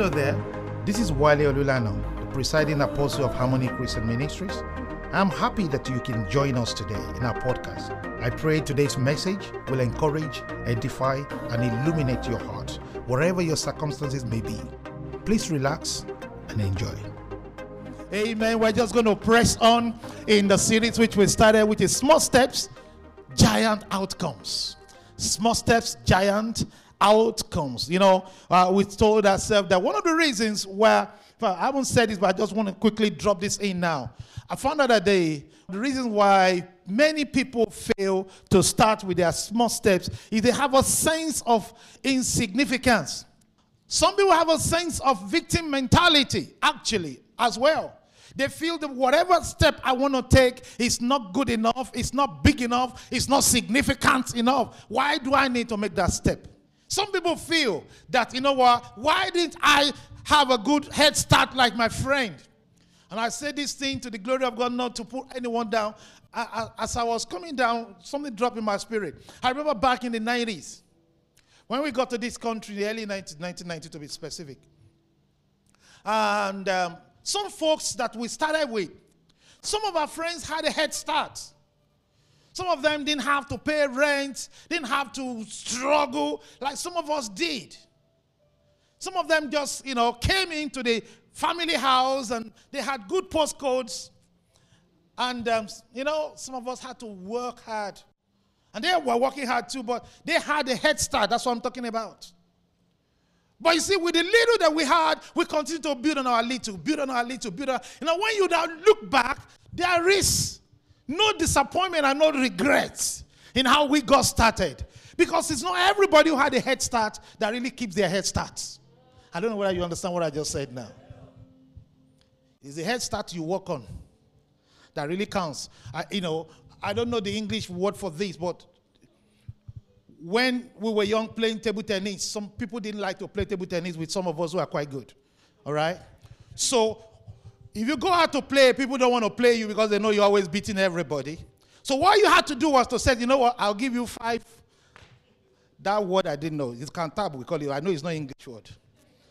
Hello there. This is Wale Olulano, the presiding apostle of Harmony Christian Ministries. I'm happy that you can join us today in our podcast. I pray today's message will encourage, edify, and illuminate your heart, wherever your circumstances may be. Please relax and enjoy. Amen. We're just going to press on in the series which we started, which is Small Steps, Giant Outcomes. Small Steps, Giant Outcomes. You know, uh, we told ourselves that one of the reasons why, well, I haven't said this, but I just want to quickly drop this in now. I found out that day the reason why many people fail to start with their small steps is they have a sense of insignificance. Some people have a sense of victim mentality, actually, as well. They feel that whatever step I want to take is not good enough, it's not big enough, it's not significant enough. Why do I need to make that step? Some people feel that, you know what, why didn't I have a good head start like my friend? And I say this thing to the glory of God, not to put anyone down. I, I, as I was coming down, something dropped in my spirit. I remember back in the 90s, when we got to this country, the early 90s, 1990 to be specific. And um, some folks that we started with, some of our friends had a head start. Some of them didn't have to pay rent, didn't have to struggle like some of us did. Some of them just, you know, came into the family house and they had good postcodes. And, um, you know, some of us had to work hard. And they were working hard too, but they had a head start. That's what I'm talking about. But you see, with the little that we had, we continue to build on our little, build on our little, build on. You know, when you now look back, there is no disappointment and no regrets in how we got started. Because it's not everybody who had a head start that really keeps their head starts. I don't know whether you understand what I just said now. It's the head start you work on that really counts. I, you know, I don't know the English word for this, but when we were young playing table tennis, some people didn't like to play table tennis with some of us who are quite good. All right? So if you go out to play, people don't want to play you because they know you're always beating everybody. So what you had to do was to say, you know what, I'll give you five. That word I didn't know. It's cantab, we call it. I know it's not English word.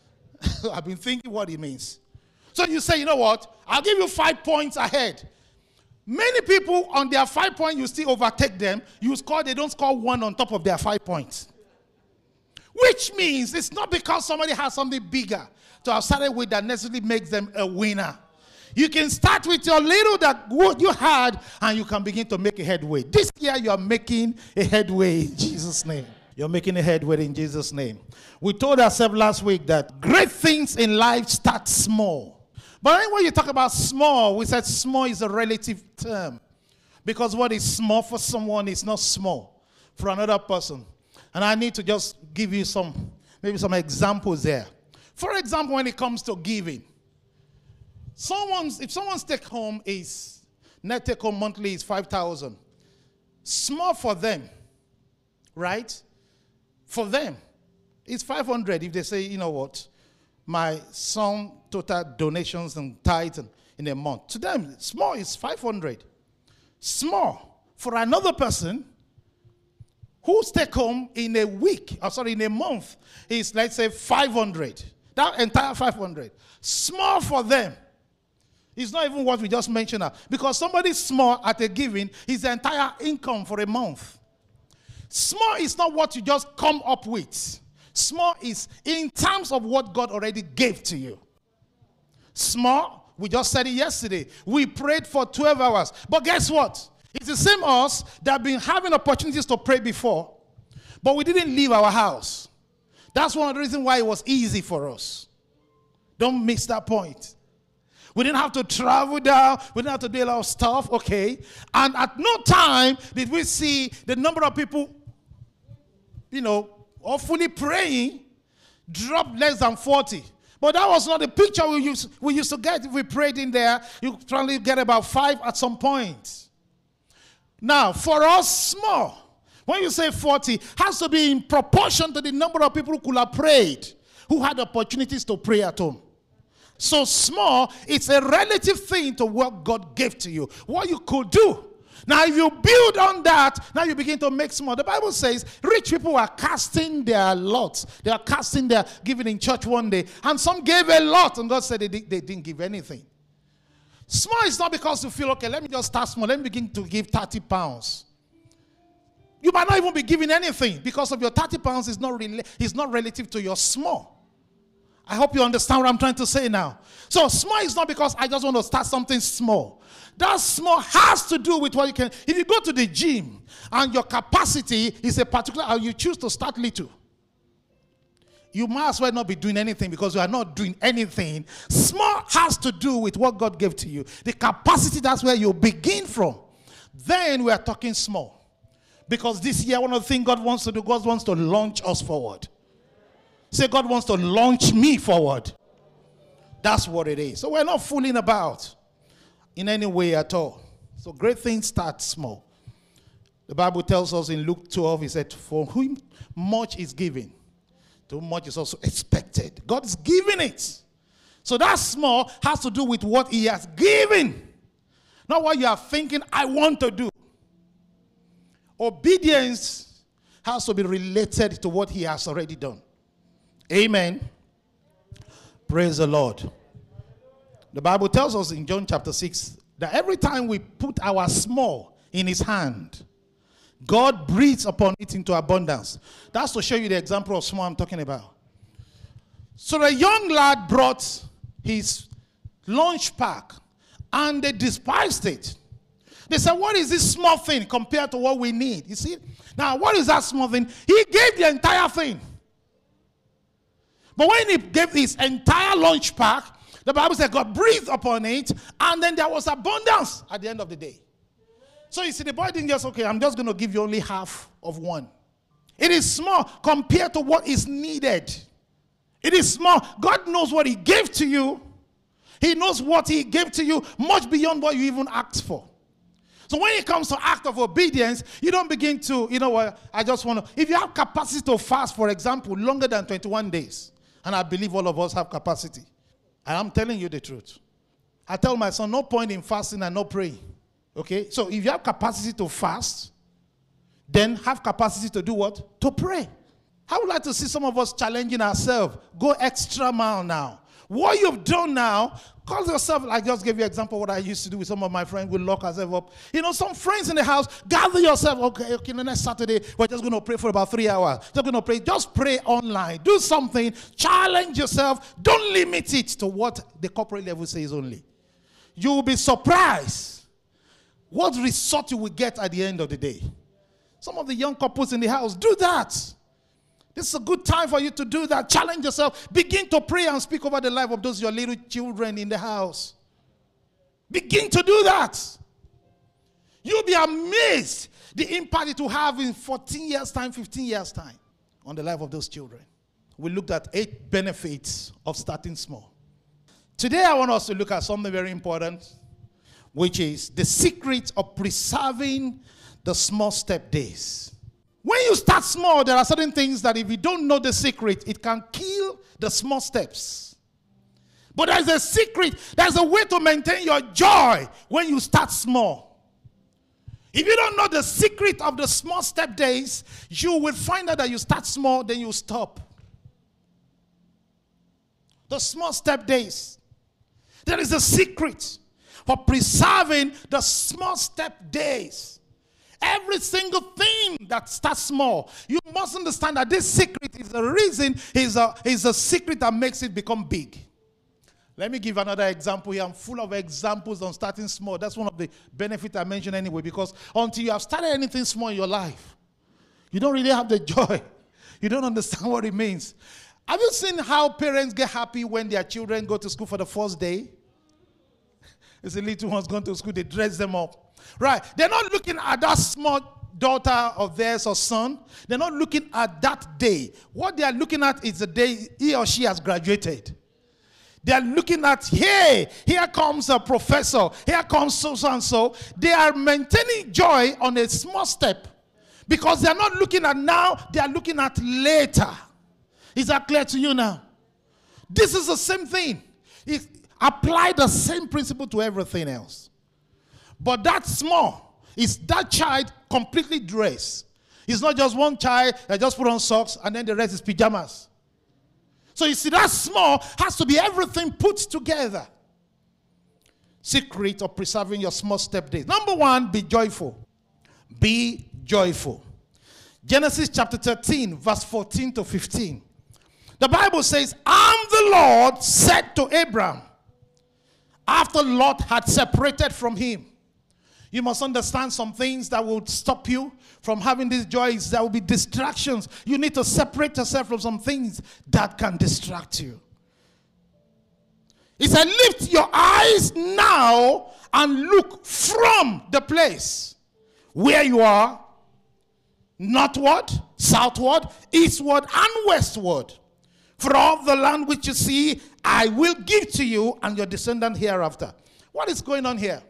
I've been thinking what it means. So you say, you know what, I'll give you five points ahead. Many people on their five points, you still overtake them. You score, they don't score one on top of their five points. Which means it's not because somebody has something bigger to have started with that necessarily makes them a winner. You can start with your little that what you had, and you can begin to make a headway. This year, you are making a headway in Jesus' name. You're making a headway in Jesus' name. We told ourselves last week that great things in life start small. But when you talk about small, we said small is a relative term. Because what is small for someone is not small for another person. And I need to just give you some, maybe some examples there. For example, when it comes to giving, someone's, if someone's take home is, net take home monthly is 5,000, small for them, right? For them, it's 500 if they say, you know what, my sum total donations and tithe in a month. To them, small is 500. Small. For another person, whose take home in a week, or sorry, in a month, is let's say 500. That entire 500. Small for them. It's not even what we just mentioned now. Because somebody small at a giving is the entire income for a month. Small is not what you just come up with. Small is in terms of what God already gave to you. Small, we just said it yesterday. We prayed for 12 hours. But guess what? It's the same us that have been having opportunities to pray before, but we didn't leave our house. That's one of the reasons why it was easy for us. Don't miss that point. We didn't have to travel down. We didn't have to do a lot of stuff. Okay. And at no time did we see the number of people, you know, awfully praying drop less than 40. But that was not the picture we used, we used to get. If we prayed in there, you probably get about five at some point. Now, for us, small. When you say 40, has to be in proportion to the number of people who could have prayed, who had opportunities to pray at home. So small, it's a relative thing to what God gave to you. What you could do. Now, if you build on that, now you begin to make small. The Bible says rich people are casting their lots. They are casting their giving in church one day. And some gave a lot, and God said they, they didn't give anything. Small is not because you feel, okay, let me just start small. Let me begin to give 30 pounds. You might not even be giving anything because of your 30 pounds is not, rela- is not relative to your small. I hope you understand what I'm trying to say now. So small is not because I just want to start something small. That small has to do with what you can. If you go to the gym and your capacity is a particular, or you choose to start little, you might as well not be doing anything because you are not doing anything. Small has to do with what God gave to you. The capacity, that's where you begin from. Then we are talking small. Because this year, one of the things God wants to do, God wants to launch us forward. Say, God wants to launch me forward. That's what it is. So we're not fooling about in any way at all. So great things start small. The Bible tells us in Luke 12, he said, For whom much is given, too much is also expected. God is giving it. So that small has to do with what he has given, not what you are thinking, I want to do. Obedience has to be related to what he has already done. Amen. Praise the Lord. The Bible tells us in John chapter 6 that every time we put our small in his hand, God breathes upon it into abundance. That's to show you the example of small I'm talking about. So the young lad brought his lunch pack and they despised it. They said, What is this small thing compared to what we need? You see? Now, what is that small thing? He gave the entire thing. But when he gave his entire lunch pack, the Bible said God breathed upon it, and then there was abundance at the end of the day. So you see, the boy didn't just, okay, I'm just going to give you only half of one. It is small compared to what is needed. It is small. God knows what He gave to you. He knows what He gave to you much beyond what you even asked for. So when it comes to act of obedience, you don't begin to, you know what, I just want to, if you have capacity to fast, for example, longer than 21 days, and I believe all of us have capacity, and I'm telling you the truth. I tell my son, no point in fasting and not praying. Okay? So if you have capacity to fast, then have capacity to do what? To pray. I would like to see some of us challenging ourselves. Go extra mile now. What you've done now, call yourself, I just gave you an example what I used to do with some of my friends. We lock ourselves up. You know, some friends in the house, gather yourself. Okay, okay, next Saturday, we're just going to pray for about three hours. Just going to pray. Just pray online. Do something. Challenge yourself. Don't limit it to what the corporate level says only. You will be surprised what result you will get at the end of the day. Some of the young couples in the house, do that. This is a good time for you to do that. Challenge yourself. Begin to pray and speak over the life of those your little children in the house. Begin to do that. You'll be amazed the impact it will have in 14 years' time, 15 years' time on the life of those children. We looked at eight benefits of starting small. Today, I want us to look at something very important, which is the secret of preserving the small step days. When you start small, there are certain things that if you don't know the secret, it can kill the small steps. But there's a secret, there's a way to maintain your joy when you start small. If you don't know the secret of the small step days, you will find out that you start small, then you stop. The small step days. There is a secret for preserving the small step days. Every single thing that starts small, you must understand that this secret is the reason, is a, is a secret that makes it become big. Let me give another example here. I'm full of examples on starting small. That's one of the benefits I mentioned anyway, because until you have started anything small in your life, you don't really have the joy. You don't understand what it means. Have you seen how parents get happy when their children go to school for the first day? It's the little ones going to school, they dress them up. Right. They're not looking at that small daughter of theirs or son. They're not looking at that day. What they are looking at is the day he or she has graduated. They are looking at, hey, here comes a professor, here comes so and so. They are maintaining joy on a small step because they are not looking at now, they are looking at later. Is that clear to you now? This is the same thing. apply the same principle to everything else. But that's small is that child completely dressed. It's not just one child that just put on socks and then the rest is pajamas. So you see, that small has to be everything put together. Secret of preserving your small step days. Number one, be joyful. Be joyful. Genesis chapter 13, verse 14 to 15. The Bible says, And the Lord said to Abram, after Lot had separated from him, you must understand some things that will stop you from having these joys. There will be distractions. You need to separate yourself from some things that can distract you. He said, Lift your eyes now and look from the place where you are, northward, southward, eastward, and westward. For all the land which you see, I will give to you and your descendant hereafter. What is going on here?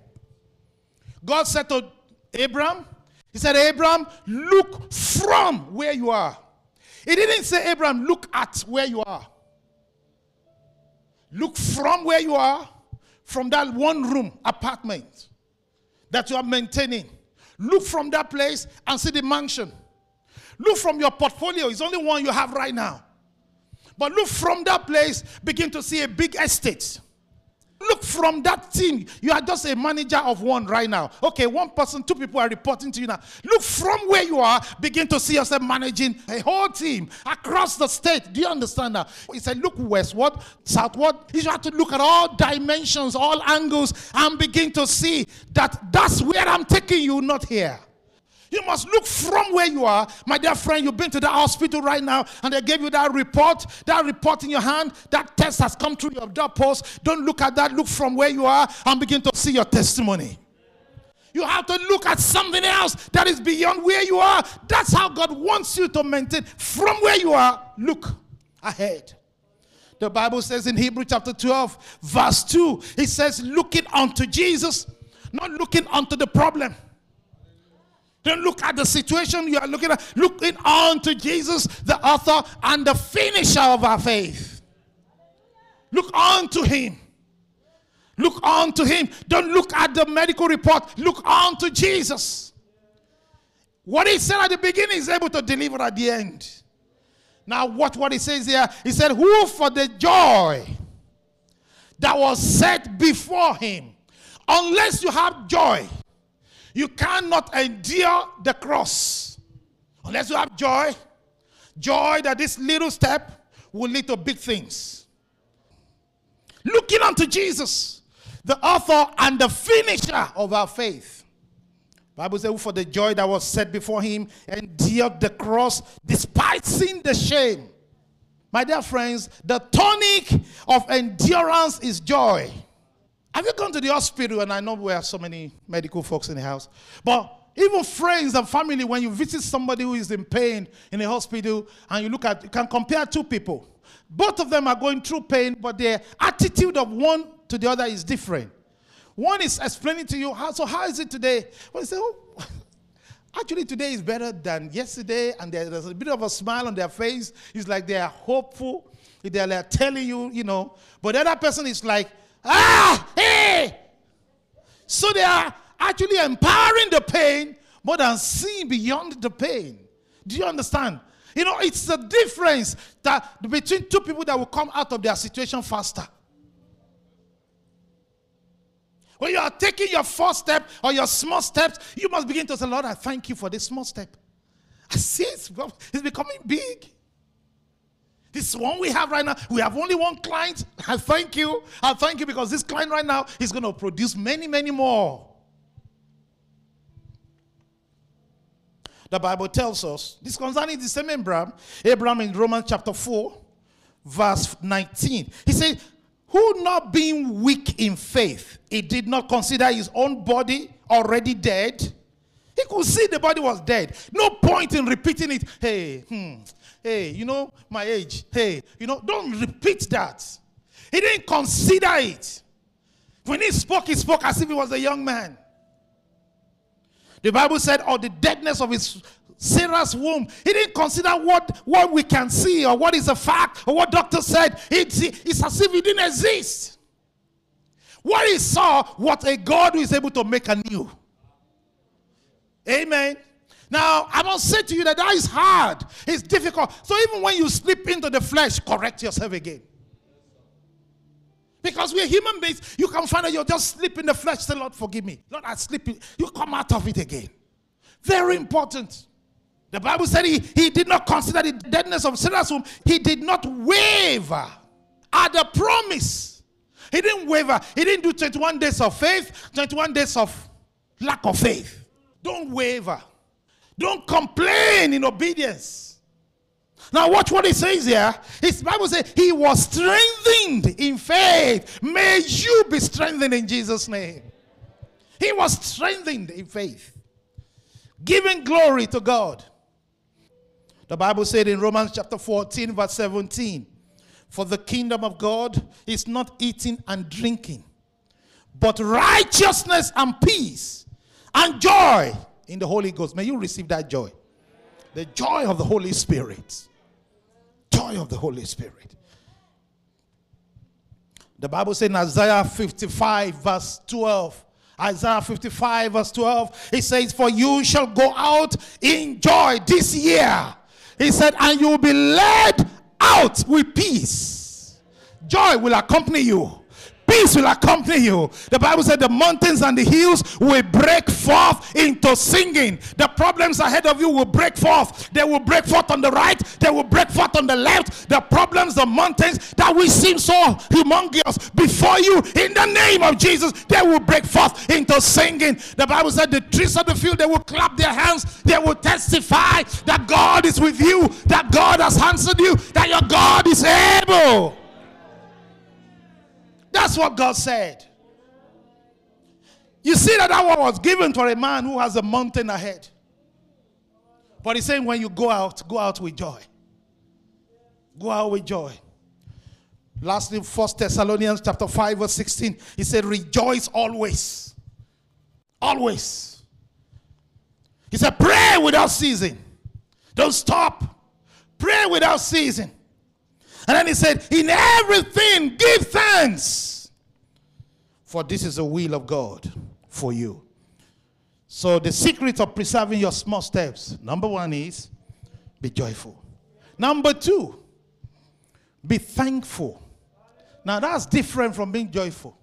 God said to Abram, He said, Abram, look from where you are. He didn't say, Abram, look at where you are. Look from where you are, from that one room apartment that you are maintaining. Look from that place and see the mansion. Look from your portfolio, it's only one you have right now. But look from that place, begin to see a big estate. Look from that team. You are just a manager of one right now. Okay, one person, two people are reporting to you now. Look from where you are, begin to see yourself managing a whole team across the state. Do you understand that? He said, Look westward, southward. You have to look at all dimensions, all angles, and begin to see that that's where I'm taking you, not here. You must look from where you are. My dear friend, you've been to the hospital right now and they gave you that report, that report in your hand, that test has come through your doorpost. Don't look at that, look from where you are and begin to see your testimony. You have to look at something else that is beyond where you are. That's how God wants you to maintain. From where you are, look ahead. The Bible says in Hebrew chapter 12, verse 2, it says, looking unto Jesus, not looking unto the problem. Don't look at the situation you are looking at. Looking on to Jesus, the author and the finisher of our faith. Look on to him. Look on to him. Don't look at the medical report. Look on to Jesus. What he said at the beginning is able to deliver at the end. Now, what, what he says here, he said, Who for the joy that was set before him, unless you have joy, you cannot endure the cross unless you have joy. Joy that this little step will lead to big things. Looking unto Jesus, the author and the finisher of our faith. Bible says, for the joy that was set before him, endured the cross, despising the shame. My dear friends, the tonic of endurance is joy. Have you gone to the hospital? And I know we have so many medical folks in the house, but even friends and family, when you visit somebody who is in pain in a hospital and you look at, you can compare two people. Both of them are going through pain, but their attitude of one to the other is different. One is explaining to you, how, so how is it today? Well, you say, oh, actually today is better than yesterday, and there's a bit of a smile on their face. It's like they are hopeful. They're like telling you, you know. But the other person is like, Ah, hey. So they are actually empowering the pain more than seeing beyond the pain. Do you understand? You know, it's the difference that between two people that will come out of their situation faster. When you are taking your first step or your small steps, you must begin to say, Lord, I thank you for this small step. I see it's, it's becoming big. This one we have right now, we have only one client. I thank you. I thank you because this client right now is going to produce many, many more. The Bible tells us this concerning the same Abraham, Abraham in Romans chapter 4, verse 19. He said, Who not being weak in faith, he did not consider his own body already dead. He could see the body was dead. No point in repeating it. Hey, hmm, hey, you know, my age, hey, you know, don't repeat that. He didn't consider it. When he spoke, he spoke as if he was a young man. The Bible said, or the deadness of his Sarah's womb. He didn't consider what, what we can see or what is a fact or what doctor said. It's, it's as if he didn't exist. What he saw, what a God who is able to make anew. Amen. Now, I must say to you that that is hard. It's difficult. So even when you slip into the flesh, correct yourself again. Because we're human beings, you can find that you're just sleeping in the flesh. Say, Lord, forgive me. Lord, I sleep. You come out of it again. Very important. The Bible said he, he did not consider the deadness of Sarah's womb he did not waver at the promise. He didn't waver. He didn't do 21 days of faith, 21 days of lack of faith. Don't waver. Don't complain in obedience. Now, watch what he says here. His Bible says he was strengthened in faith. May you be strengthened in Jesus' name. He was strengthened in faith, giving glory to God. The Bible said in Romans chapter 14, verse 17, For the kingdom of God is not eating and drinking, but righteousness and peace and joy in the Holy Ghost. May you receive that joy. The joy of the Holy Spirit. Joy of the Holy Spirit. The Bible says in Isaiah 55, verse 12. Isaiah 55, verse 12. It says, For you shall go out in joy this year. He said, And you will be led out with peace. Joy will accompany you peace will accompany you. The Bible said the mountains and the hills will break forth into singing. The problems ahead of you will break forth. They will break forth on the right, they will break forth on the left. The problems, the mountains that we seem so humongous before you, in the name of Jesus, they will break forth into singing. The Bible said the trees of the field, they will clap their hands, they will testify that God is with you, that God has answered you, that your God is able. That's what God said. You see that that one was given to a man who has a mountain ahead. But he's saying when you go out, go out with joy. Go out with joy. Lastly, First Thessalonians chapter 5, verse 16. He said, Rejoice always. Always. He said, Pray without ceasing. Don't stop. Pray without ceasing. And then he said, In everything, give thanks. For this is the will of God for you. So, the secret of preserving your small steps number one is be joyful. Number two, be thankful. Now, that's different from being joyful.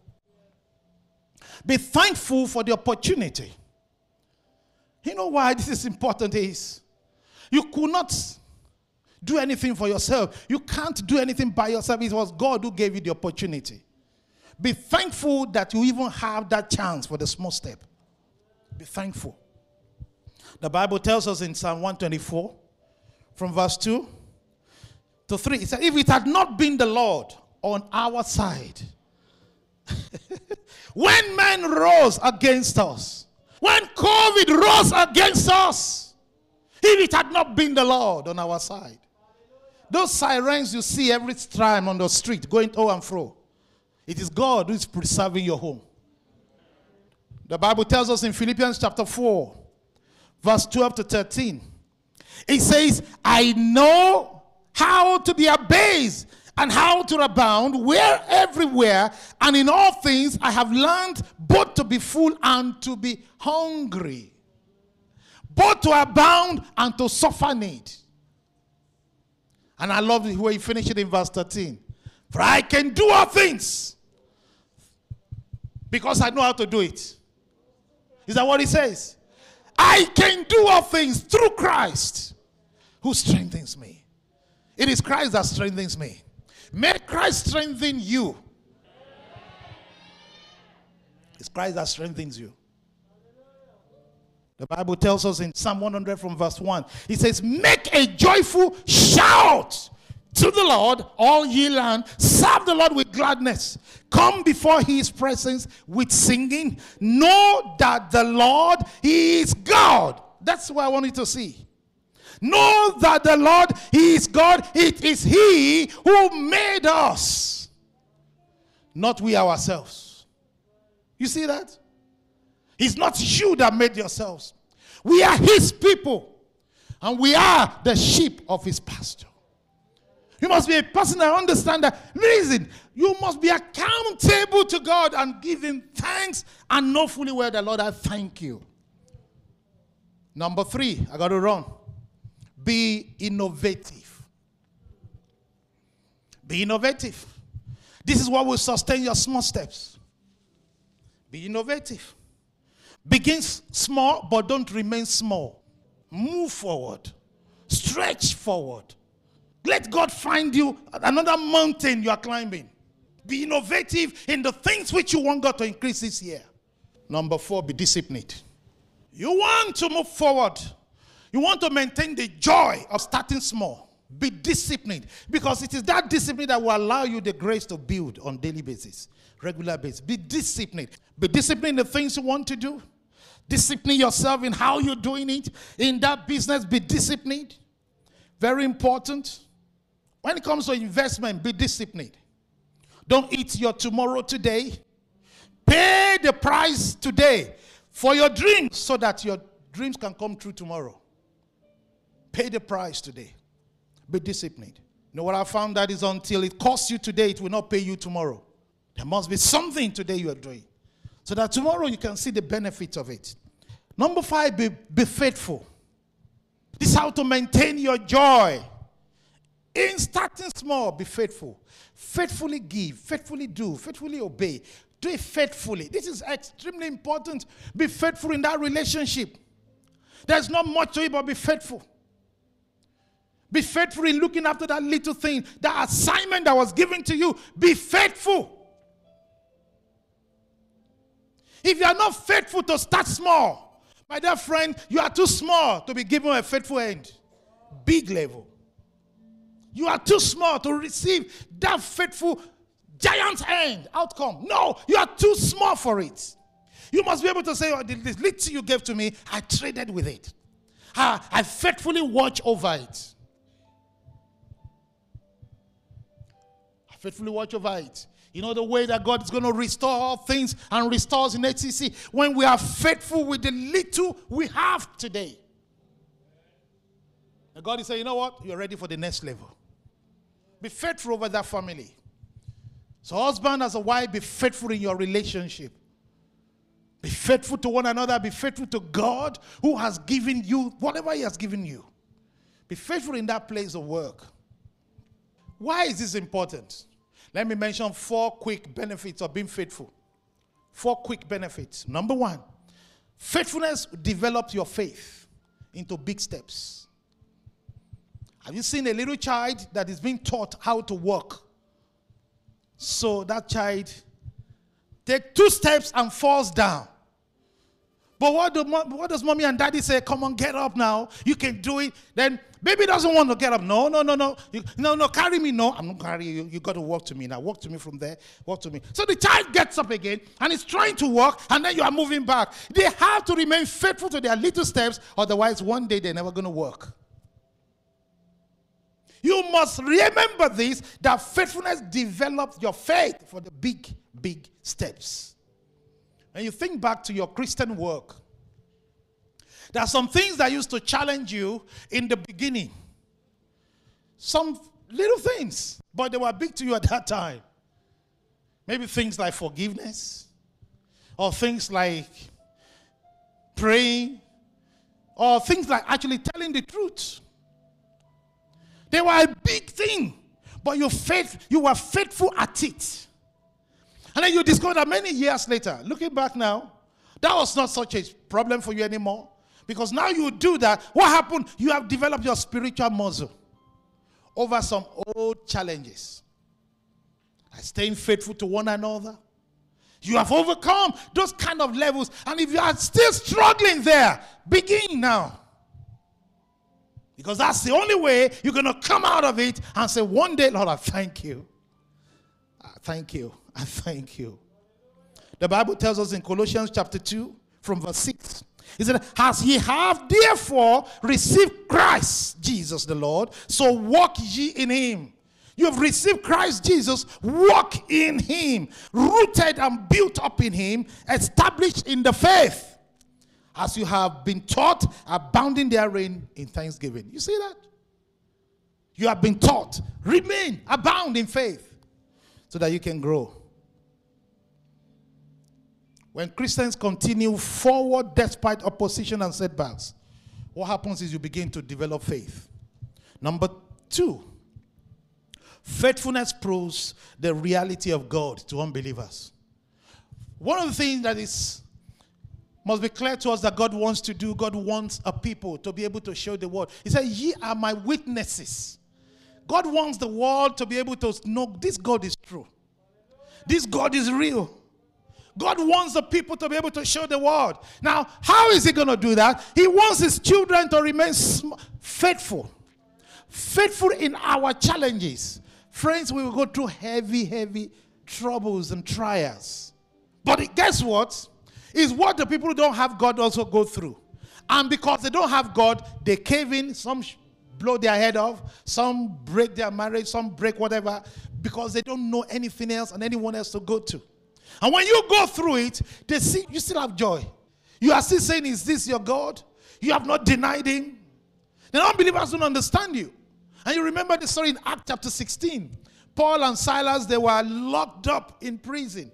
Be thankful for the opportunity. You know why this is important is you could not do anything for yourself. You can't do anything by yourself. It was God who gave you the opportunity. Be thankful that you even have that chance for the small step. Be thankful. The Bible tells us in Psalm 124, from verse 2 to 3, it said, If it had not been the Lord on our side, when men rose against us, when COVID rose against us, if it had not been the Lord on our side, those sirens you see every time on the street going to and fro, it is God who is preserving your home. The Bible tells us in Philippians chapter 4, verse 12 to 13, it says, I know how to be abased and how to abound where everywhere and in all things I have learned both to be full and to be hungry, both to abound and to suffer need. And I love way he finished it in verse 13. For I can do all things because I know how to do it. Is that what he says? I can do all things through Christ who strengthens me. It is Christ that strengthens me. May Christ strengthen you. It's Christ that strengthens you. The Bible tells us in Psalm 100 from verse 1, it says, Make a joyful shout to the Lord, all ye land. Serve the Lord with gladness. Come before his presence with singing. Know that the Lord is God. That's what I want you to see. Know that the Lord is God. It is he who made us, not we ourselves. You see that? It's not you that made yourselves. We are his people. And we are the sheep of his pasture. You must be a person that understands that. Listen, you must be accountable to God and give him thanks and know fully well the Lord, I thank you. Number three, I got to run. Be innovative. Be innovative. This is what will sustain your small steps. Be innovative. Begin small, but don't remain small. Move forward. Stretch forward. Let God find you another mountain you are climbing. Be innovative in the things which you want God to increase this year. Number four, be disciplined. You want to move forward. You want to maintain the joy of starting small. Be disciplined because it is that discipline that will allow you the grace to build on daily basis, regular basis. Be disciplined. Be disciplined in the things you want to do. Discipline yourself in how you're doing it. In that business, be disciplined. Very important. When it comes to investment, be disciplined. Don't eat your tomorrow today. Pay the price today for your dreams so that your dreams can come true tomorrow. Pay the price today. Be disciplined. You know what I found that is until it costs you today, it will not pay you tomorrow. There must be something today you are doing so that tomorrow you can see the benefit of it. Number five, be, be faithful. This is how to maintain your joy. In starting small, be faithful. Faithfully give, faithfully do, faithfully obey. Do it faithfully. This is extremely important. Be faithful in that relationship. There's not much to it, but be faithful. Be faithful in looking after that little thing, that assignment that was given to you. Be faithful. If you are not faithful to start small, my dear friend, you are too small to be given a faithful end. Big level. You are too small to receive that faithful giant end outcome. No, you are too small for it. You must be able to say, oh, this little you gave to me, I traded with it. I faithfully watch over it. I faithfully watch over it. You know the way that God is going to restore all things and restores in HCC when we are faithful with the little we have today. And God is saying, you know what? You're ready for the next level. Be faithful over that family. So, husband as a wife, be faithful in your relationship. Be faithful to one another. Be faithful to God who has given you whatever He has given you. Be faithful in that place of work. Why is this important? Let me mention four quick benefits of being faithful. Four quick benefits. Number one, faithfulness develops your faith into big steps. Have you seen a little child that is being taught how to walk? So that child take two steps and falls down. But what, do, what does mommy and daddy say? Come on, get up now. You can do it. Then baby doesn't want to get up. No, no, no, no. You, no, no, carry me. No, I'm not carrying you. You got to walk to me now. Walk to me from there. Walk to me. So the child gets up again and is trying to walk, and then you are moving back. They have to remain faithful to their little steps, otherwise, one day they're never going to work. You must remember this that faithfulness develops your faith for the big, big steps. And you think back to your Christian work, there are some things that used to challenge you in the beginning. Some little things, but they were big to you at that time. Maybe things like forgiveness, or things like praying, or things like actually telling the truth. They were a big thing, but you faith, you were faithful at it. And then you discover that many years later, looking back now, that was not such a problem for you anymore. Because now you do that, what happened? You have developed your spiritual muscle over some old challenges. Like staying faithful to one another. You have overcome those kind of levels. And if you are still struggling there, begin now. Because that's the only way you're going to come out of it and say, One day, Lord, I thank you. Thank you. I thank you. The Bible tells us in Colossians chapter 2, from verse 6, he said, As ye have therefore received Christ Jesus the Lord, so walk ye in him. You have received Christ Jesus, walk in him, rooted and built up in him, established in the faith as you have been taught, abounding therein in thanksgiving. You see that? You have been taught, remain, abound in faith, so that you can grow. When Christians continue forward despite opposition and setbacks, what happens is you begin to develop faith. Number two, faithfulness proves the reality of God to unbelievers. One of the things that is must be clear to us that God wants to do, God wants a people to be able to show the world. He said, Ye are my witnesses. God wants the world to be able to know this God is true. This God is real. God wants the people to be able to show the world. Now, how is He going to do that? He wants His children to remain sm- faithful, faithful in our challenges. Friends, we will go through heavy, heavy troubles and trials. But guess what? Is what the people who don't have God also go through. And because they don't have God, they cave in, some blow their head off, some break their marriage, some break whatever, because they don't know anything else and anyone else to go to. And when you go through it, they see you still have joy. You are still saying, Is this your God? You have not denied him. The unbelievers don't understand you. And you remember the story in Act chapter 16. Paul and Silas, they were locked up in prison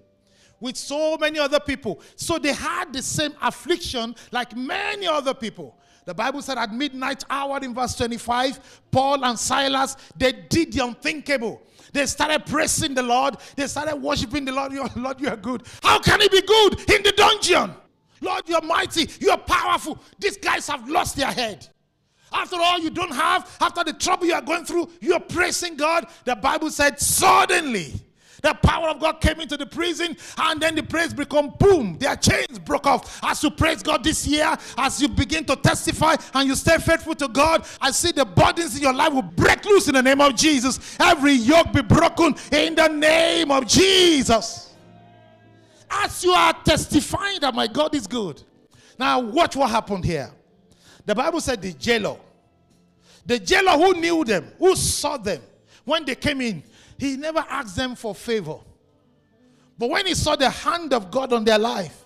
with so many other people. So they had the same affliction like many other people. The Bible said at midnight hour in verse 25, Paul and Silas, they did the unthinkable. They started praising the Lord. They started worshiping the Lord. Lord, you are good. How can he be good in the dungeon? Lord, you're mighty. You're powerful. These guys have lost their head. After all you don't have, after the trouble you are going through, you're praising God. The Bible said, suddenly the power of God came into the prison, and then the praise become boom. Their chains broke off. As you praise God this year, as you begin to testify and you stay faithful to God, I see the burdens in your life will break loose in the name of Jesus. Every yoke be broken in the name of Jesus. As you are testifying that my God is good. Now, watch what happened here. The Bible said the jailer, the jailer who knew them, who saw them when they came in, he never asked them for favor. But when he saw the hand of God on their life,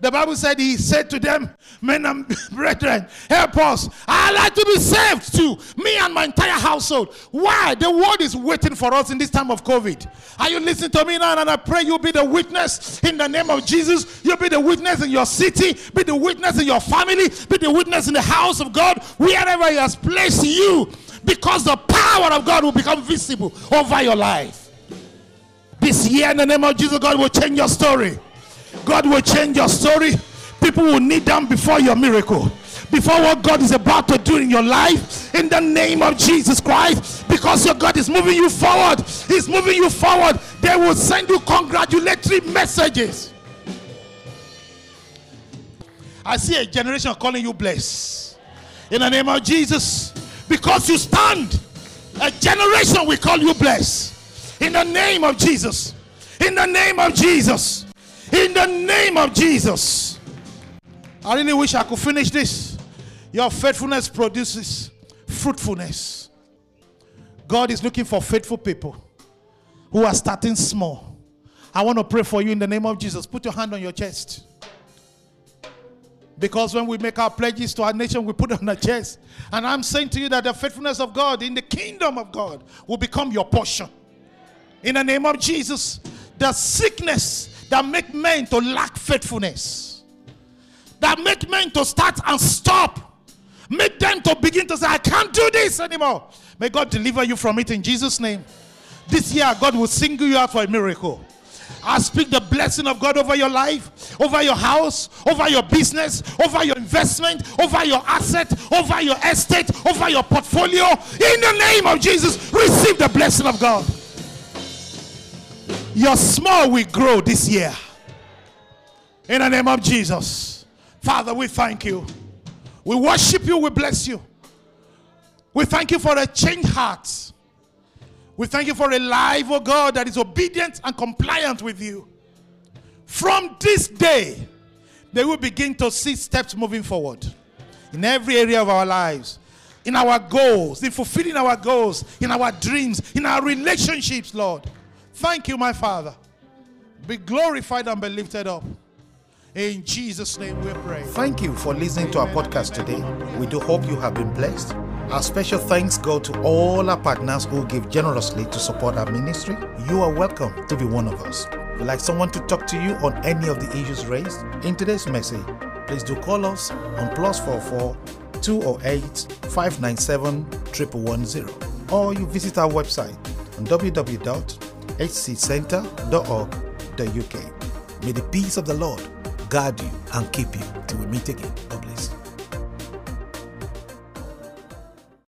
the Bible said he said to them, Men and brethren, help us. I'd like to be saved too. Me and my entire household. Why? The world is waiting for us in this time of COVID. Are you listening to me now? And I pray you'll be the witness in the name of Jesus. You'll be the witness in your city, be the witness in your family, be the witness in the house of God, wherever He has placed you because the power of God will become visible over your life. This year, in the name of Jesus, God will change your story. God will change your story. People will kneel down before your miracle, before what God is about to do in your life, in the name of Jesus Christ, because your God is moving you forward. He's moving you forward. They will send you congratulatory messages. I see a generation calling you blessed. In the name of Jesus because you stand. A generation we call you blessed. In the name of Jesus. In the name of Jesus. In the name of Jesus. I really wish I could finish this. Your faithfulness produces fruitfulness. God is looking for faithful people who are starting small. I want to pray for you in the name of Jesus. Put your hand on your chest. Because when we make our pledges to our nation, we put on our chest. And I'm saying to you that the faithfulness of God in the kingdom of God will become your portion. In the name of Jesus, the sickness that make men to lack faithfulness, that make men to start and stop, make them to begin to say, I can't do this anymore. May God deliver you from it in Jesus' name. This year, God will single you out for a miracle. I speak the blessing of God over your life, over your house, over your business, over your investment, over your asset, over your estate, over your portfolio. In the name of Jesus, receive the blessing of God. Your small will grow this year. In the name of Jesus. Father, we thank you. We worship you. We bless you. We thank you for a changed heart. We thank you for a life, oh God, that is obedient and compliant with you. From this day, they will begin to see steps moving forward in every area of our lives, in our goals, in fulfilling our goals, in our dreams, in our relationships, Lord. Thank you, my Father. Be glorified and be lifted up. In Jesus' name we pray. Thank you for listening to our podcast today. We do hope you have been blessed. Our special thanks go to all our partners who give generously to support our ministry. You are welcome to be one of us. If you like someone to talk to you on any of the issues raised in today's message, please do call us on plus 44 208 597 or you visit our website on www.hccenter.org.uk. May the peace of the Lord guard you and keep you till we meet again. God bless.